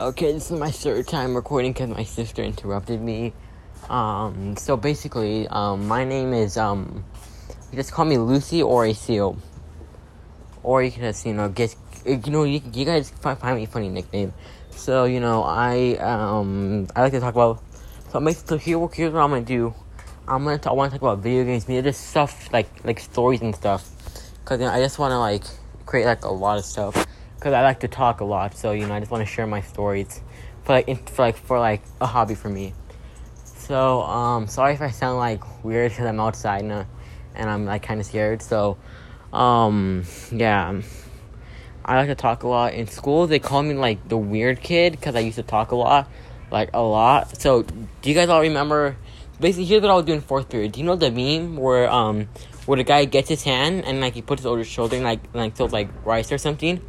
Okay, this is my third time recording because my sister interrupted me. Um, so basically, um, my name is, um, you just call me Lucy or a seal. Or you can just, you know, get, you know, you, you guys find, me a funny nickname. So, you know, I, um, I like to talk about, so, so here, here's what I'm gonna do. I'm gonna, I wanna talk about video games, media, just stuff, like, like stories and stuff. Cause, you know, I just wanna, like, create, like, a lot of stuff because I like to talk a lot. So you know, I just want to share my stories for like for like for like a hobby for me. So um, sorry if I sound like weird because I'm outside now and I'm like kind of scared. So um, yeah, I like to talk a lot in school. They call me like the weird kid because I used to talk a lot, like a lot. So do you guys all remember? Basically, here's what I was doing fourth period. Do you know the meme where um where the guy gets his hand and like he puts it over his shoulder and like like throws like rice or something?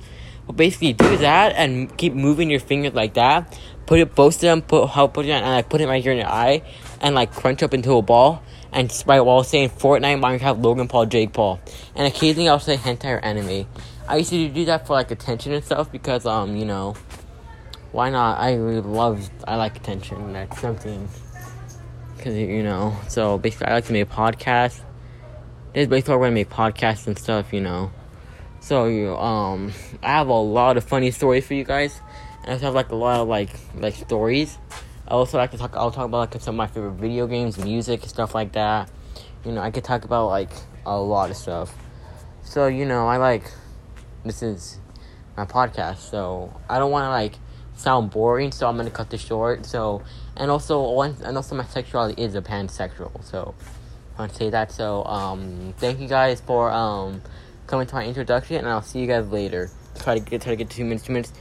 Well, basically do that and keep moving your fingers like that. Put it both of them. Put how put it on, and like put it right here in your eye and like crunch up into a ball and write while saying Fortnite, Minecraft, Logan Paul, Jake Paul, and occasionally I'll say hentai or anime. I used to do that for like attention and stuff because um you know why not? I really love I like attention. That's something because you know. So basically, I like to make podcasts. This is basically where I make podcasts and stuff. You know. So um, I have a lot of funny stories for you guys, and I also have like a lot of like like stories. I also like to talk. I'll talk about like some of my favorite video games, music, stuff like that. You know, I could talk about like a lot of stuff. So you know, I like this is my podcast, so I don't want to like sound boring. So I'm gonna cut this short. So and also one and also my sexuality is a pansexual. So I want to say that. So um, thank you guys for um coming to my introduction, and I'll see you guys later. Try to get try to get two minutes, two minutes.